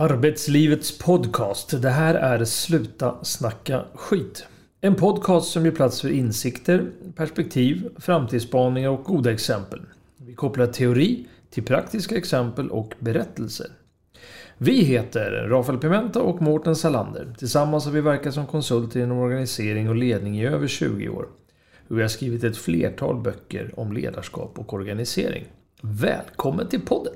Arbetslivets podcast. Det här är Sluta snacka skit. En podcast som ger plats för insikter, perspektiv, framtidsspaningar och goda exempel. Vi kopplar teori till praktiska exempel och berättelser. Vi heter Rafael Pimenta och Mårten Salander. Tillsammans har vi verkat som konsulter inom organisering och ledning i över 20 år. Vi har skrivit ett flertal böcker om ledarskap och organisering. Välkommen till podden!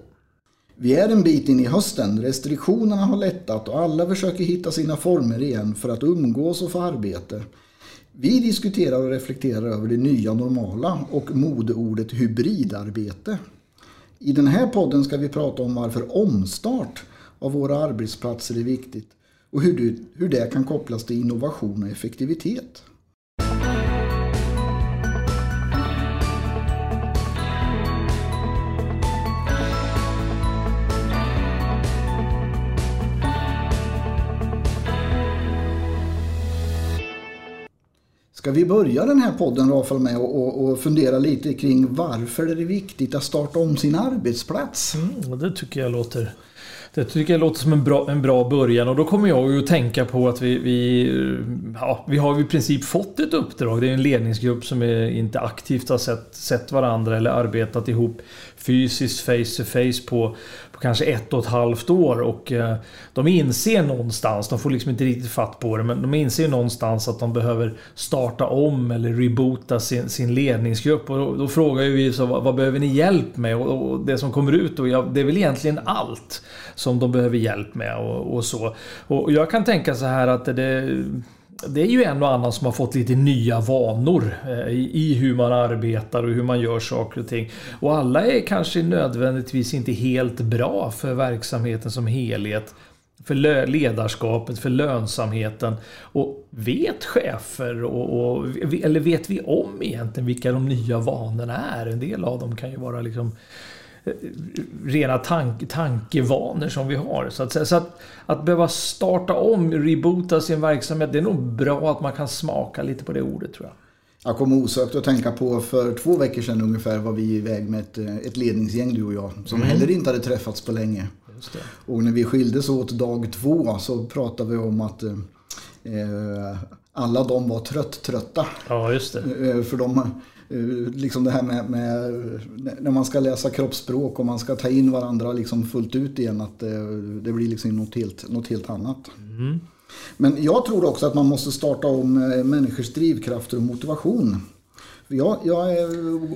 Vi är en bit in i hösten, restriktionerna har lättat och alla försöker hitta sina former igen för att umgås och få arbete. Vi diskuterar och reflekterar över det nya normala och modeordet hybridarbete. I den här podden ska vi prata om varför omstart av våra arbetsplatser är viktigt och hur det, hur det kan kopplas till innovation och effektivitet. Ska vi börja den här podden Rafael med och, och fundera lite kring varför det är viktigt att starta om sin arbetsplats? Mm, det tycker jag låter det tycker jag låter som en bra, en bra början och då kommer jag ju att tänka på att vi, vi, ja, vi har i princip fått ett uppdrag. Det är en ledningsgrupp som är, inte aktivt har sett, sett varandra eller arbetat ihop fysiskt face to face på, på kanske ett och ett halvt år. Och eh, de inser någonstans, de får liksom inte riktigt fatt på det, men de inser någonstans att de behöver starta om eller reboota sin, sin ledningsgrupp. Och då, då frågar vi så, vad, vad, behöver ni hjälp med? Och, och det som kommer ut då, ja, det är väl egentligen allt som de behöver hjälp med och, och så. Och jag kan tänka så här att det det är ju en och annan som har fått lite nya vanor eh, i hur man arbetar och hur man gör saker och ting. Och alla är kanske nödvändigtvis inte helt bra för verksamheten som helhet. För ledarskapet, för lönsamheten. Och vet chefer och, och, eller vet vi om egentligen vilka de nya vanorna är? En del av dem kan ju vara liksom rena tank, tankevanor som vi har. Så att, så att, att behöva starta om, reboota sin verksamhet, det är nog bra att man kan smaka lite på det ordet tror jag. Jag kommer osökt att tänka på för två veckor sedan ungefär var vi iväg med ett, ett ledningsgäng du och jag. Som mm. heller inte hade träffats på länge. Och när vi skildes åt dag två så pratade vi om att eh, alla de var trött-trötta. Ja, just det. Eh, för de liksom det här med, med, när man ska läsa kroppsspråk och man ska ta in varandra liksom fullt ut igen. Att det, det blir liksom något helt, något helt annat. Mm. Men jag tror också att man måste starta om eh, människors drivkrafter och motivation. Jag, jag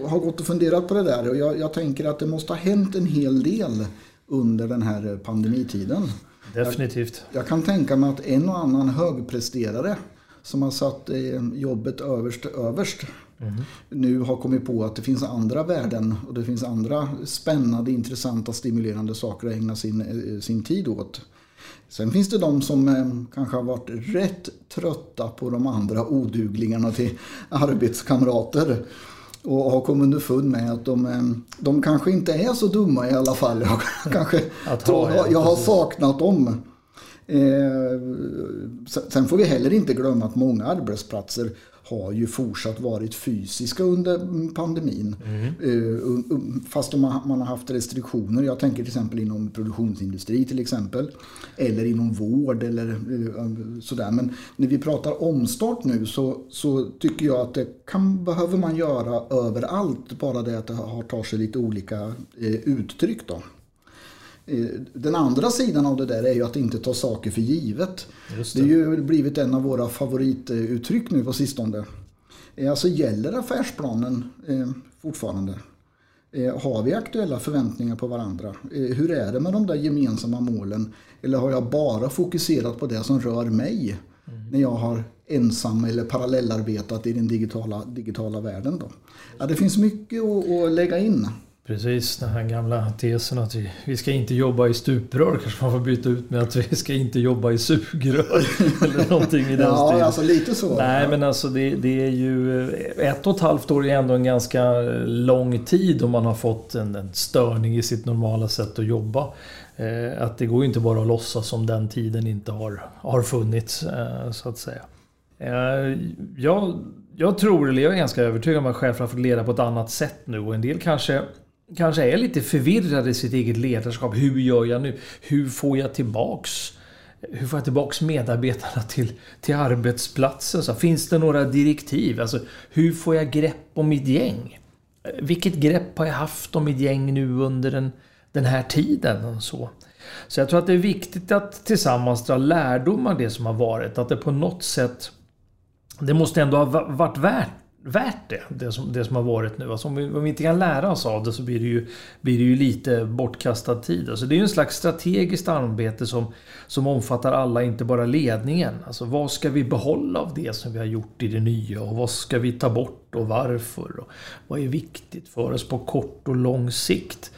har gått och funderat på det där och jag, jag, tänker att det måste ha hänt en hel del under den här pandemitiden. Definitivt. Jag, jag kan tänka mig att en och annan högpresterare som har satt eh, jobbet överst överst Mm. Nu har kommit på att det finns andra värden och det finns andra spännande, intressanta, stimulerande saker att ägna sin, eh, sin tid åt. Sen finns det de som eh, kanske har varit rätt trötta på de andra oduglingarna till arbetskamrater. Och har kommit underfund med att de, eh, de kanske inte är så dumma i alla fall. Jag, kanske, jag, jag har saknat dem. Eh, sen får vi heller inte glömma att många arbetsplatser har ju fortsatt varit fysiska under pandemin. Mm. Eh, fast man har haft restriktioner. Jag tänker till exempel inom produktionsindustri till exempel. Eller inom vård eller eh, sådär. Men när vi pratar omstart nu så, så tycker jag att det kan, behöver man göra överallt. Bara det att det har tar sig lite olika uttryck då. Eh, den andra sidan av det där är ju att inte ta saker för givet. Det. det är ju blivit en av våra favorituttryck nu på sistone. Eh, alltså gäller affärsplanen eh, fortfarande? Har vi aktuella förväntningar på varandra? Hur är det med de där gemensamma målen? Eller har jag bara fokuserat på det som rör mig? Mm. När jag har ensam eller parallellarbetat i den digitala, digitala världen. Då. Ja, det finns mycket att, att lägga in. Precis, den här gamla tesen att vi, vi ska inte jobba i stuprör kanske man får byta ut med att vi ska inte jobba i sugrör. eller någonting i den ja, stilen. alltså lite så. Nej, men alltså det, det, är ju... Ett och ett halvt år är ändå en ganska lång tid om man har fått en, en störning i sitt normala sätt att jobba. Eh, att det går ju inte bara att låtsas som den tiden inte har, har funnits, eh, så att säga. Eh, jag, jag tror, eller jag är ganska övertygad om att chefer har fått leda på ett annat sätt nu och en del kanske kanske är lite förvirrade i sitt eget ledarskap. Hur gör jag nu? Hur får jag tillbaks hur får jag tillbaks medarbetarna till, till arbetsplatsen? Så finns det några direktiv? Alltså, hur får jag grepp om mitt gäng? Vilket grepp har jag haft om mitt gäng nu under den, den här tiden? Och så. så jag tror att det är viktigt att tillsammans dra lärdom av det som har varit. Att det på något sätt... Det måste ändå ha varit värt värt det, det som, det som har varit nu. Alltså om, vi, om vi inte kan lära oss av det så blir det ju, blir det ju lite bortkastad tid. Alltså det är ju en slags strategiskt arbete som, som omfattar alla, inte bara ledningen. Alltså vad ska vi behålla av det som vi har gjort i det nya och vad ska vi ta bort och varför? Och vad är viktigt för oss på kort och lång sikt?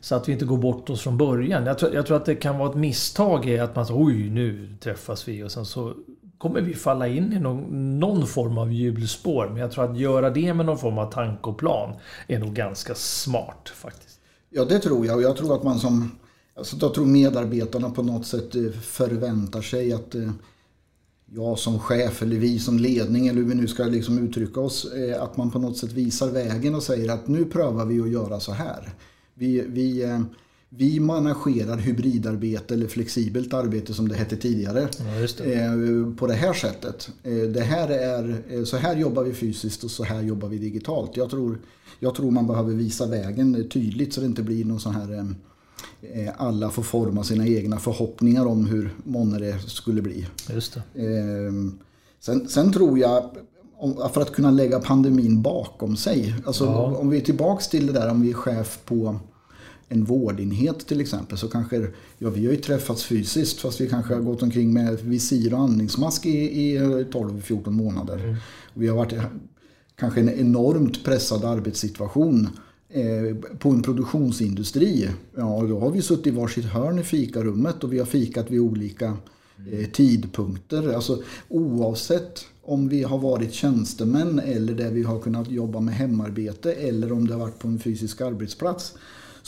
Så att vi inte går bort oss från början. Jag tror, jag tror att det kan vara ett misstag i att man säger oj nu träffas vi och sen så kommer vi falla in i någon, någon, form av hjulspår. Men jag tror att göra det med någon form av tanke och plan är nog ganska smart faktiskt. Ja, det tror jag. Och jag tror att man som... Alltså, jag tror medarbetarna på något sätt eh, förväntar sig att eh, jag som chef eller vi som ledning eller hur vi nu ska liksom uttrycka oss. Eh, att man på något sätt visar vägen och säger att nu prövar vi att göra så här. Vi, vi vi managerar hybridarbete eller flexibelt arbete som det hette tidigare. Ja, det. Eh, på det här sättet. Eh, det här är, eh, så här jobbar vi fysiskt och så här jobbar vi digitalt. Jag tror, jag tror man behöver visa vägen tydligt så det inte blir någon sån här alla får forma sina egna förhoppningar om hur många det skulle bli. Just. Sen, sen tror jag, för att kunna lägga pandemin bakom sig. Alltså, ja. Om vi är tillbaks till det där om vi är chef på en vårdenhet till exempel så kanske, ja vi har ju träffats fysiskt fast vi kanske har gått omkring med visir och andningsmask i, i 12-14 månader. Mm. Vi har varit kanske en enormt pressad arbetssituation eh, på en produktionsindustri. Ja, då har vi suttit i varsitt hörn i fikarummet och vi har fikat vid olika eh, tidpunkter. Alltså oavsett om vi har varit tjänstemän eller där vi har kunnat jobba med hemarbete eller om det har varit på en fysisk arbetsplats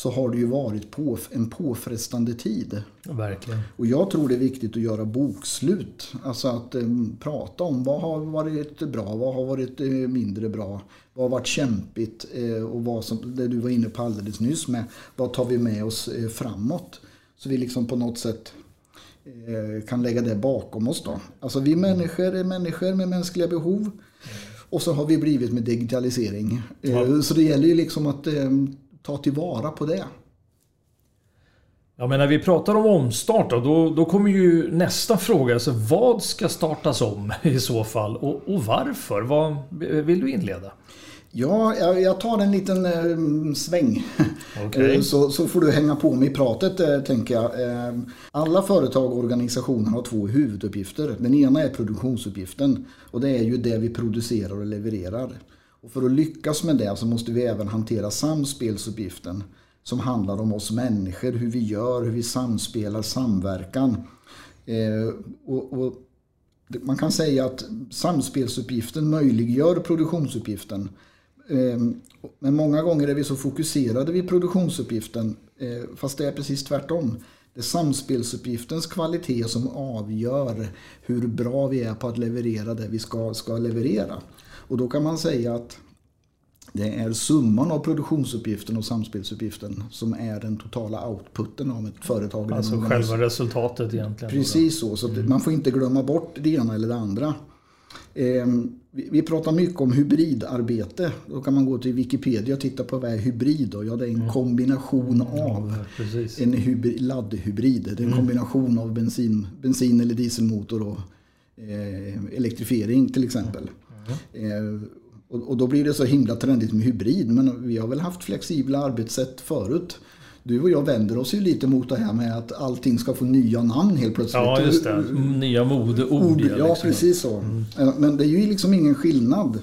så har det ju varit på, en påfrestande tid. Verkligen. Och jag tror det är viktigt att göra bokslut. Alltså att um, prata om vad har varit bra, vad har varit uh, mindre bra, vad har varit kämpigt uh, och vad som, det du var inne på alldeles nyss med, vad tar vi med oss uh, framåt? Så vi liksom på något sätt kan lägga det bakom oss då. Alltså vi människor är människor med mänskliga behov. Och så har vi blivit med digitalisering. Ja. Så det gäller ju liksom att ta tillvara på det. Ja, men när vi pratar om omstart då, då, då kommer ju nästa fråga. Alltså, vad ska startas om i så fall och, och varför? Vad, vill du inleda? Ja, jag tar en liten eh, sväng. Okay. Eh, så, så får du hänga på mig i pratet, eh, tänker jag. Alla företag och organisationer har två huvuduppgifter. Den ena är produktionsuppgiften och det är ju det vi producerar och levererar. Och för att lyckas med det så måste vi även hantera samspelsuppgiften som handlar om oss människor, hur vi gör, hur vi samspelar, samverkan. Eh, och, och man kan säga att samspelsuppgiften möjliggör produktionsuppgiften. Eh, men många gånger är vi så fokuserade vid produktionsuppgiften eh, fast det är precis tvärtom. Det är samspelsuppgiftens kvalitet som avgör hur bra vi är på att leverera det vi ska, ska leverera. Och då kan man säga att det är summan av produktionsuppgiften och samspelsuppgiften som är den totala outputen av ett företag. Alltså själva resultatet egentligen. Precis så, så mm. man får inte glömma bort det ena eller det andra. Ehm, vi pratar mycket om hybridarbete. Då kan man gå till Wikipedia och titta på vad är hybrid. Ja, det är en mm. kombination av ja, en hybrid, laddhybrid. Det är en mm. kombination av bensin, bensin eller dieselmotor och eh, elektrifiering till exempel. Mm. Och, då blir det så himla trendigt med hybrid. Men vi har väl haft flexibla arbetssätt förut. Du och jag vänder oss ju lite mot det här med att allting ska få nya namn helt plötsligt. Ja, just det. Nya modeord. Ja, liksom. precis så. Mm. Men det är ju liksom ingen skillnad.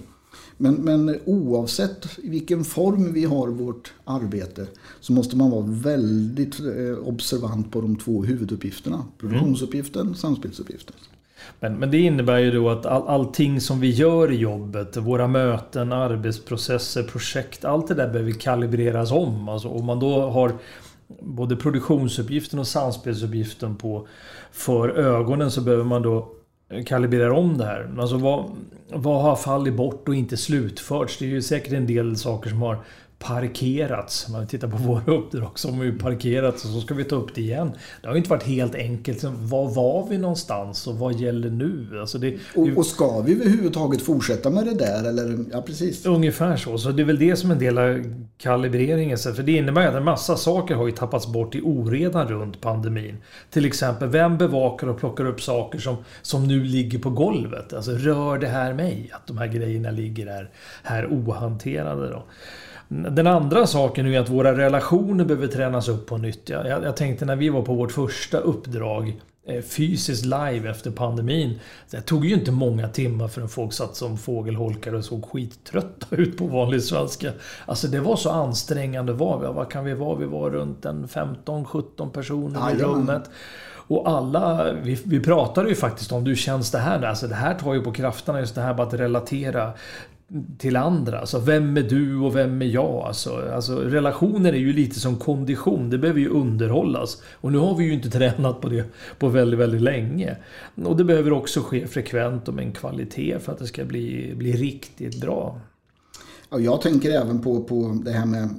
Men, men oavsett i vilken form vi har vårt arbete så måste man vara väldigt eh, observant på de två huvuduppgifterna. Produktionsuppgiften, mm. samspelsuppgiften. Men, men det innebär ju då att all, allting som vi gör i jobbet, våra möten, arbetsprocesser, projekt, allt det där behöver kalibreras om. Alltså om man då har både produktionsuppgiften och samspelsuppgiften på för ögonen så behöver man då eh, kalibrera om det här. Alltså vad, vad har fallit bort och inte slutförts? Det är ju säkert en del saker som har parkerats. Om man tittar på våra uppdrag så har ju parkerats och så ska vi ta upp det igen. Det har ju inte varit helt enkelt. Var var vi någonstans och vad gäller nu? Alltså det, och, och, ska vi överhuvudtaget fortsätta med det där? Eller, ja, precis. Ungefär så. Så det är väl det som är en del av kalibreringen. För det innebär att en massa saker har ju tappats bort i oredan runt pandemin. Till exempel, vem bevakar och plockar upp saker som, som nu ligger på golvet? Alltså, rör det här mig? Att de här grejerna ligger här, här ohanterade då. Den andra saken är att våra relationer behöver tränas upp på nytt. Jag, jag tänkte när vi var på vårt första uppdrag eh, fysiskt live efter pandemin. Det tog ju inte många timmar förrän folk satt som fågelholkar och såg skittrötta ut på vanlig svenska. Alltså det var så ansträngande var vi. Vad kan vi vara? Vi var runt en 15-17 personer i rummet. Och alla, vi, vi pratade ju faktiskt om, du känns det här? Alltså det här tar ju på krafterna, just det här med att relatera till andra. Alltså vem är du och vem är jag? Alltså, alltså, relationer är ju lite som kondition. Det behöver ju underhållas. Och nu har vi ju inte tränat på det på väldigt, väldigt länge. Och det behöver också ske frekvent och med en kvalitet för att det ska bli, bli riktigt bra. Ja, jag tänker även på, på det här med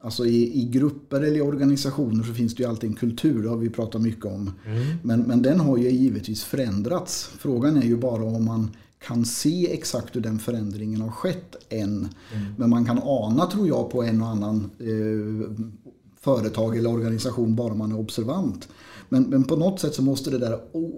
Alltså i, i, grupper eller i organisationer så finns det ju alltid en kultur, det har vi pratat mycket om. Mm. Men, men den har ju givetvis förändrats. Frågan är ju bara om man kan se exakt hur den förändringen har skett än. Mm. Men man kan ana, tror jag, på en och annan eh, företag eller organisation bara man är observant. Men, men på något sätt så måste det där, oh,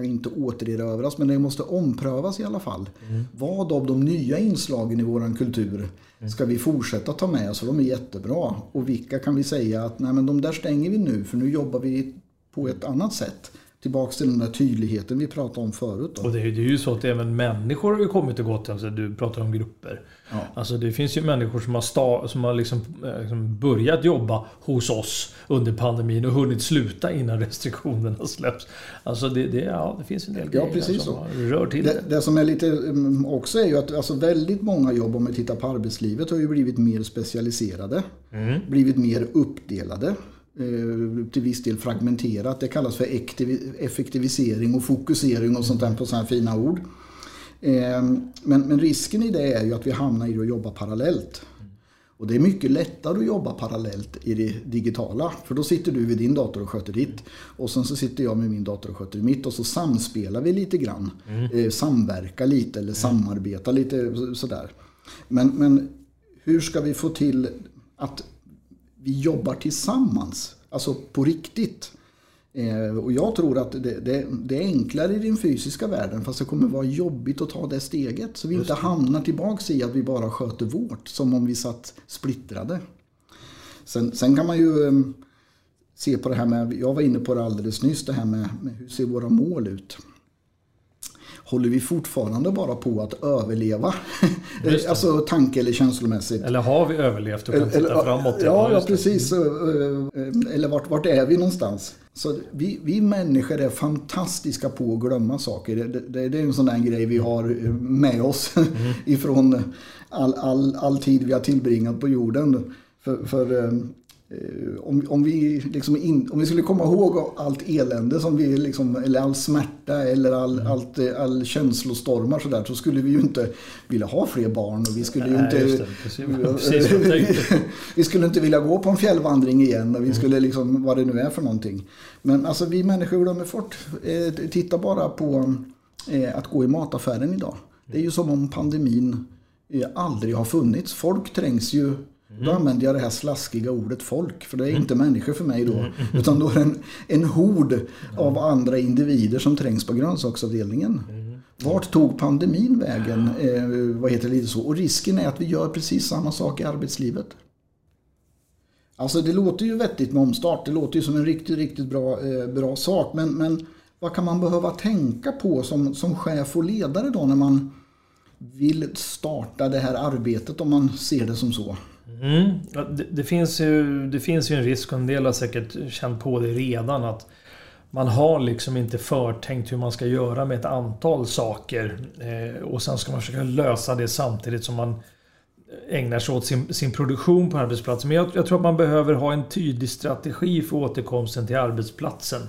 inte återerövras, men det måste omprövas i alla fall. Mm. Vad av de nya inslagen i våran kultur mm. ska vi fortsätta ta med oss? För de är jättebra. Och vilka kan vi säga att nej men de där stänger vi nu för nu jobbar vi på ett annat sätt tillbaks till den där tydligheten vi pratade om förut. Då. Och det är, det är ju så att även människor har ju kommit och gått. Alltså, du pratar om grupper. Ja. Alltså det finns ju människor som har, sta, som har liksom, liksom börjat jobba hos oss under pandemin och hunnit sluta innan restriktionerna släpps. Alltså det, det, ja, det finns en del ja, precis som så. rör till det, det. Det som är lite mm, också är ju att alltså väldigt många jobb, om vi tittar på arbetslivet, har ju blivit mer specialiserade. Mm. Blivit mer uppdelade. Eh, till viss del fragmenterat. Det kallas för effektivisering och fokusering och sånt där på sådana fina ord. Eh, men, men, risken i det är ju att vi hamnar i att jobba parallellt. Och det är mycket lättare att jobba parallellt i det digitala. För då sitter du vid din dator och sköter ditt. Och sen så sitter jag med min dator och sköter mitt. Och så samspelar vi lite grann. Mm. Eh, samverka lite eller mm. samarbeta lite sådär. Men, men hur ska vi få till att vi jobbar tillsammans. Alltså på riktigt. Eh, och jag tror att det, det, det, är enklare i den fysiska världen fast det kommer vara jobbigt att ta det steget. Så vi inte hamnar tillbaks i att vi bara sköter vårt som om vi satt splittrade. Sen, sen kan man ju eh, se på det här med, jag var inne på det alldeles nyss, det här med, med hur ser våra mål ut håller vi fortfarande bara på att överleva? alltså tanke eller känslomässigt. Eller har vi överlevt och kan titta eller, framåt? Ja, ja precis. Eh, eh, eller vart, vart är vi någonstans? Så vi, vi människor är fantastiska på att glömma saker. Det, det, det är en sån där grej vi har med oss mm. ifrån all, all, all tid vi har tillbringat på jorden. För, för eh, Eh, om, om, vi liksom in, om vi skulle komma ihåg allt elände som vi liksom, eller all smärta eller all, mm. allt, eh, all känslostormar så, där, så skulle vi ju inte vilja ha fler barn och vi skulle ju inte det, precis, precis vi skulle inte vilja gå på en fjällvandring igen och vi mm. skulle liksom vad det nu är för någonting. Men alltså vi människor glömmer bort. Eh, titta bara på eh, att gå i mataffären idag. Det är ju som om pandemin eh, aldrig har funnits. Folk trängs ju Mm. Då använder jag det här slaskiga ordet folk, för det är mm. inte människor för mig då. Mm. Utan då är det en, en hord mm. av andra individer som trängs på grönsaksavdelningen. Mm. Vart tog pandemin vägen? Eh, vad heter det lite så? Och risken är att vi gör precis samma sak i arbetslivet. Alltså det låter ju vettigt med omstart. Det låter ju som en riktigt, riktigt bra, eh, bra sak. Men, men vad kan man behöva tänka på som, som chef och ledare då när man vill starta det här arbetet om man ser det som så? Mm. Det, det, finns ju, det finns ju en risk och en del har säkert känt på det redan att man har liksom inte förtänkt hur man ska göra med ett antal saker. Eh, och sen ska man försöka lösa det samtidigt som man ägnar sig åt sin, sin produktion på arbetsplatsen. Men jag, jag, tror att man behöver ha en tydlig strategi för återkomsten till arbetsplatsen.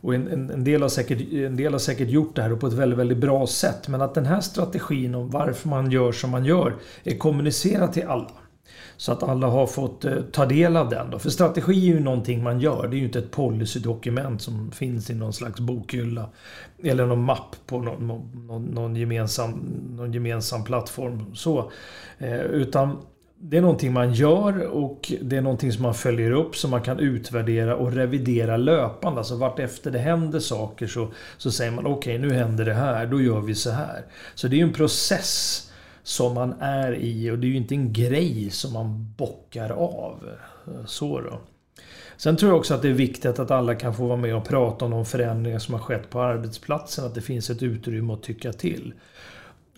Och en, en, en, del har säkert, en del har säkert gjort det här på ett väldigt, väldigt bra sätt. Men att den här strategin om varför man gör som man gör är kommunicerad till alla. Så att alla har fått eh, ta del av den. Då. För strategi är ju någonting man gör. Det är ju inte ett policydokument som finns i någon slags bokhylla. Eller någon mapp på någon, någon, någon gemensam, någon gemensam plattform. Så. Eh, utan det är någonting man gör och det är någonting som man följer upp som man kan utvärdera och revidera löpande. Alltså vart efter det händer saker så, så säger man okej okay, nu händer det här, då gör vi så här. Så det är ju en process som man är i och det är ju inte en grej som man bockar av. Så då. Sen tror jag också att det är viktigt att alla kan få vara med och prata om de förändringar som har skett på arbetsplatsen. Att det finns ett utrymme att tycka till.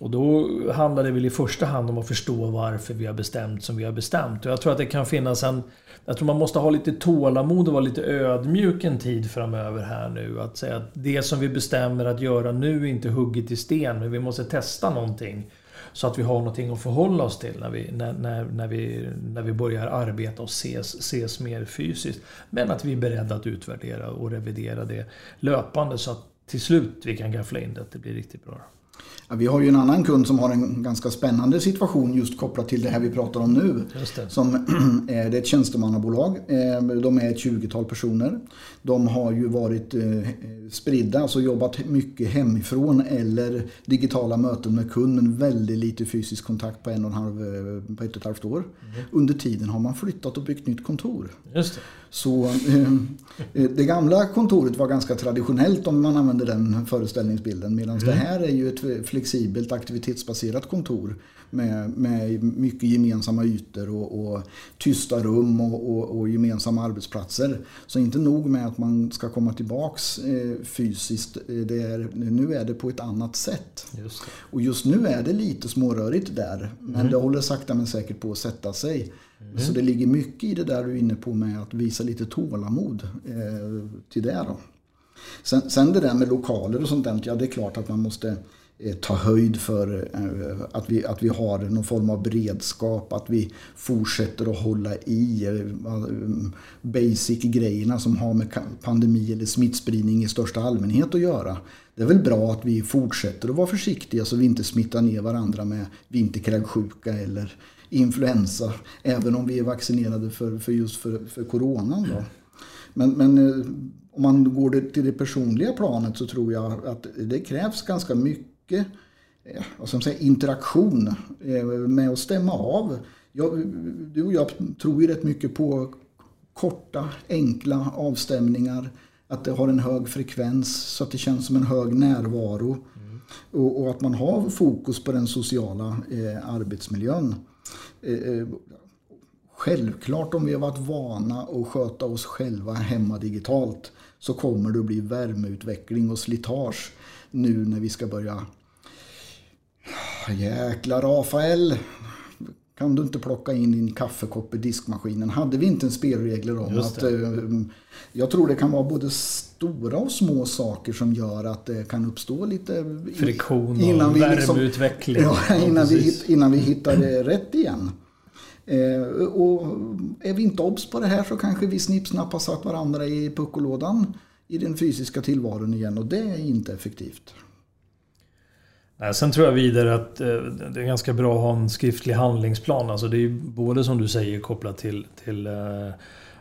Och då handlar det väl i första hand om att förstå varför vi har bestämt som vi har bestämt. Och jag tror att det kan finnas en... Jag tror man måste ha lite tålamod och vara lite ödmjuk en tid framöver här nu. Att säga att det som vi bestämmer att göra nu är inte hugget i sten, men vi måste testa någonting. Så att vi har någonting att förhålla oss till när vi, när, när, när vi, när vi börjar arbeta och ses, ses mer fysiskt. Men att vi är beredda att utvärdera och revidera det löpande så att till slut vi kan gaffla in det, att det blir riktigt bra. Ja, vi har ju en annan kund som har en ganska spännande situation just kopplat till det här vi pratar om nu. Det. Som, det är ett tjänstemannabolag. Eh, de är ett 20-tal personer. De har ju varit eh, spridda, alltså jobbat mycket hemifrån eller digitala möten med kunden. Väldigt lite fysisk kontakt på en och en halv, eh, på ett och ett halvt år. Mm. Under tiden har man flyttat och byggt nytt kontor. Just det. Så det gamla kontoret var ganska traditionellt om man använder den föreställningsbilden. Medan mm. det här är ju ett flexibelt aktivitetsbaserat kontor med, med mycket gemensamma ytor och, och tysta rum och, och, och, gemensamma arbetsplatser. Så inte nog med att man ska komma tillbaks eh, fysiskt, eh, det är, nu är det på ett annat sätt. Just och just nu är det lite smårörigt där, men mm. det håller sakta men säkert på att sätta sig. Mm. Så det ligger mycket i det där du är inne på med att visa lite tålamod eh, till det. Då. Sen, sen det där med lokaler och sånt där, ja det är klart att man måste Eh, ta höjd för eh, att vi, att vi har någon form av beredskap, att vi fortsätter att hålla i eh, basic-grejerna som har med pandemi eller smittspridning i största allmänhet att göra. Det är väl bra att vi fortsätter att vara försiktiga så vi inte smittar ner varandra med vinterkräksjuka eller influensa, även om vi är vaccinerade för, för just för, för coronan. Då. Men, men om man går till det personliga planet så tror jag att det krävs ganska mycket eh, vad ska man säga, interaktion eh, med att stämma av. Jag, du och jag tror ju rätt mycket på korta, enkla avstämningar. Att det har en hög frekvens så att det känns som en hög närvaro. Mm. Och, och, att man har fokus på den sociala eh, arbetsmiljön. Eh, eh, självklart om vi har varit vana att sköta oss själva hemma digitalt så kommer det att bli värmeutveckling och slitage nu när vi ska börja Jäklar Rafael. Kan du inte plocka in din kaffekopp i diskmaskinen? Hade vi inte en spelregler om att... Eh, jag tror det kan vara både stora och små saker som gör att det kan uppstå lite... Friktion och liksom- värmeutveckling. Liksom, ja, innan, vi, innan vi hittar det rätt igen. Eh, och är vi inte obs på det här så kanske vi snippsnapp har satt varandra i puckolådan i den fysiska tillvaron igen och det är inte effektivt. Eh, sen tror jag vidare att eh, det är ganska bra att ha en skriftlig handlingsplan. Alltså det är både som du säger kopplat till, till eh,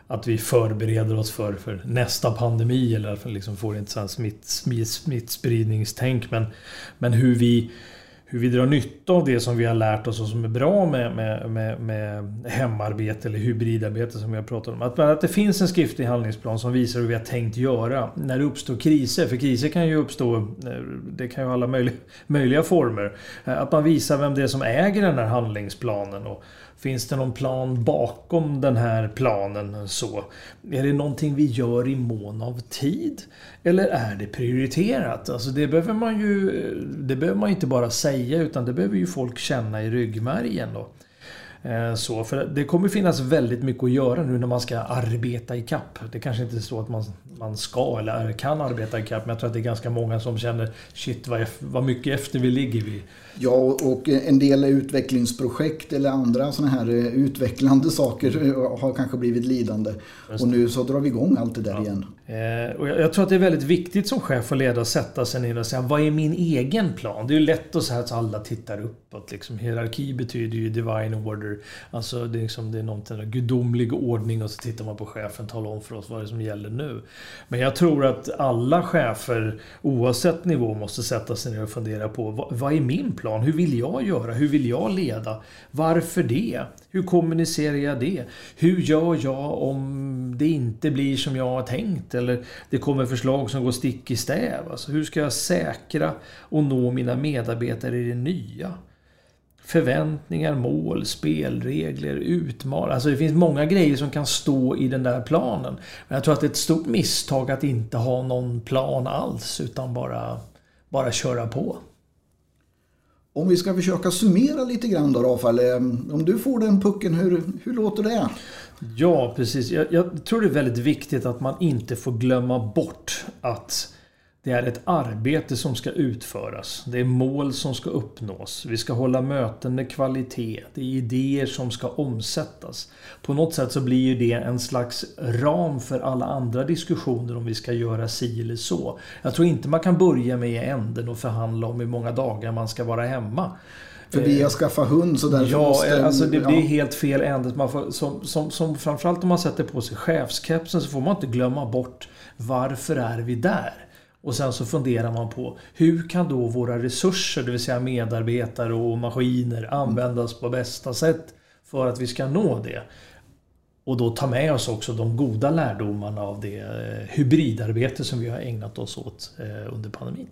att vi förbereder oss för, för nästa pandemi eller liksom får inte smitt, smitt, smittspridningstänk. Men, men hur vi hur vi drar nytta av det som vi har lärt oss och som är bra med, med, med, med hemarbete eller hybridarbete som vi har pratat om. Att, att det finns en skriftlig handlingsplan som visar hur vi har tänkt göra när det uppstår kriser. För kriser kan ju uppstå, eh, det kan ju alla möjliga, möjliga former. Eh, att man visar vem det är som äger den här handlingsplanen. Och, Finns det någon plan bakom den här planen? så? Är det någonting vi gör i mån av tid? Eller är det prioriterat? Alltså det behöver man ju det behöver man inte bara säga utan det behöver ju folk känna i ryggmärgen. Då. Eh, så, för det kommer finnas väldigt mycket att göra nu när man ska arbeta i kapp. Det kanske inte är så att man, man ska eller kan arbeta i kapp, men jag tror att det är ganska många som känner shit vad, vad mycket efter vi ligger vi. Ja, och en del utvecklingsprojekt eller andra sådana här eh, utvecklande saker eh, har kanske blivit lidande. Och nu så drar vi igång allt det där ja. igen. och jag, tror att det är väldigt viktigt som chef och ledare att sätta sig ner och säga vad är min egen plan? Det är ju lätt att säga att alla tittar uppåt. Liksom. Hierarki betyder ju divine order order. Alltså det är, liksom, det är någon gudomlig ordning och så tittar man på chefen och talar om för oss vad det är som gäller nu. Men jag tror att alla chefer oavsett nivå måste sätta sig ner och fundera på vad, vad är min plan? Hur vill jag göra? Hur vill jag leda? Varför det? Hur kommunicerar jag det? Hur gör jag om det inte blir som jag har tänkt? Eller det kommer förslag som går stick i stäv? Alltså hur ska jag säkra och nå mina medarbetare i det nya? Förväntningar, mål, spelregler, utmaningar. Alltså det finns många grejer som kan stå i den där planen. Men jag tror att det är ett stort misstag att inte ha någon plan alls utan bara, bara köra på. Om vi ska försöka summera lite grann då Rafael. Eh, om du får den pucken, hur, hur låter det? Ja, precis. Jag, jag tror det är väldigt viktigt att man inte får glömma bort att det är ett arbete som ska utföras. Det är mål som ska uppnås. Vi ska hålla möten med kvalitet. Det är idéer som ska omsättas. På något sätt så blir det en slags ram för alla andra diskussioner om vi ska göra si eller så. Jag tror inte man kan börja med i änden och förhandla om hur många dagar man ska vara hemma. För vi har skaffat hund så därför ja, måste... Alltså det, ja, det är helt fel ände. Man får, som, som, som, framförallt om man sätter på sig chefskepsen så får man inte glömma bort varför är vi där? Och sen så funderar man på hur kan då våra resurser, det vill säga medarbetare och maskiner, användas på bästa sätt för att vi ska nå det. Och då ta med oss också de goda lärdomarna av det eh, hybridarbete som vi har ägnat oss åt eh, under pandemin.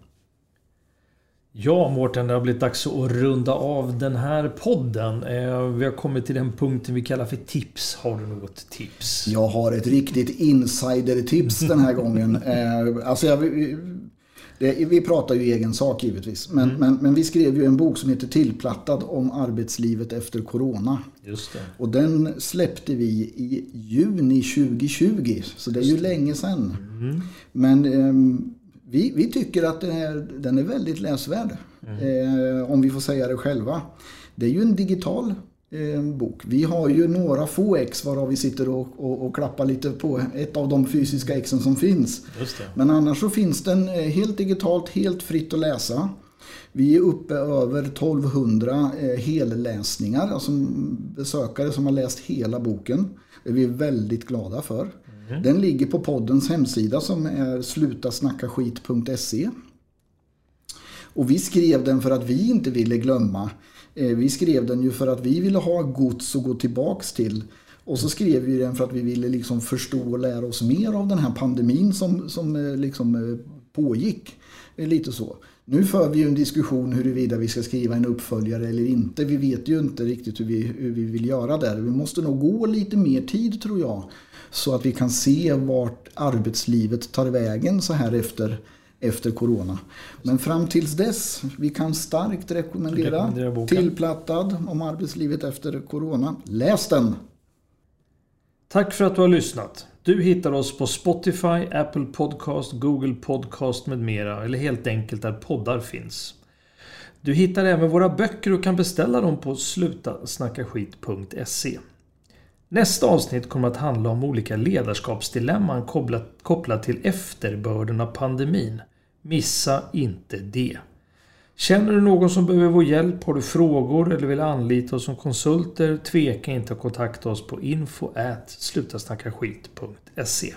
Ja, Mårten, det har blivit dags att runda av den här podden. Eh, vi har kommit till den punkten vi kallar för tips. Har du något tips? Jag har ett riktigt insider-tips den här gången. Eh, alltså jag, det, vi pratar ju egen sak givetvis. Men, mm. men, men, vi skrev ju en bok som heter Tillplattad om arbetslivet efter Corona. Just det. Och den släppte vi i juni 2020. Så det är ju länge sedan. Mm. Men um, vi, vi tycker att den är, den är väldigt läsvärd. Mm. Eh, om vi får säga det själva. Det är ju en digital eh, bok. Vi har ju några få ex varav vi sitter och, och, och, klappar lite på ett av de fysiska exen som finns. Men annars så finns den eh, helt digitalt, helt fritt att läsa. Vi är uppe över 1200 eh, helläsningar, alltså besökare som har läst hela boken. Det är vi väldigt glada för. Mm. Den ligger på poddens hemsida som är slutasnackaskit.se. Och vi skrev den för att vi inte ville glömma. Eh, vi skrev den ju för att vi ville ha gods att gå tillbaks till. Och så skrev vi den för att vi ville liksom förstå och lära oss mer av den här pandemin som, som eh, liksom eh, pågick. Lite så. Nu för vi ju en diskussion huruvida vi ska skriva en uppföljare eller inte. Vi vet ju inte riktigt hur vi, hur vi vill göra där. Vi måste nog gå lite mer tid tror jag så att vi kan se vart arbetslivet tar vägen så här efter, efter Corona. Men fram tills dess, vi kan starkt rekommendera, rekommendera Tillplattad om arbetslivet efter Corona. Läs den! Tack för att du har lyssnat. Du hittar oss på Spotify, Apple Podcast, Google Podcast med mera eller helt enkelt där poddar finns. Du hittar även våra böcker och kan beställa dem på slutasnackaskit.se. Nästa avsnitt kommer att handla om olika ledarskapsdilemman kopplat, kopplat till efterbörden av pandemin. Missa inte det. Känner du någon som behöver vår hjälp, har du frågor eller vill anlita oss som konsulter, tveka inte att kontakta oss på info slutasnackaskit.se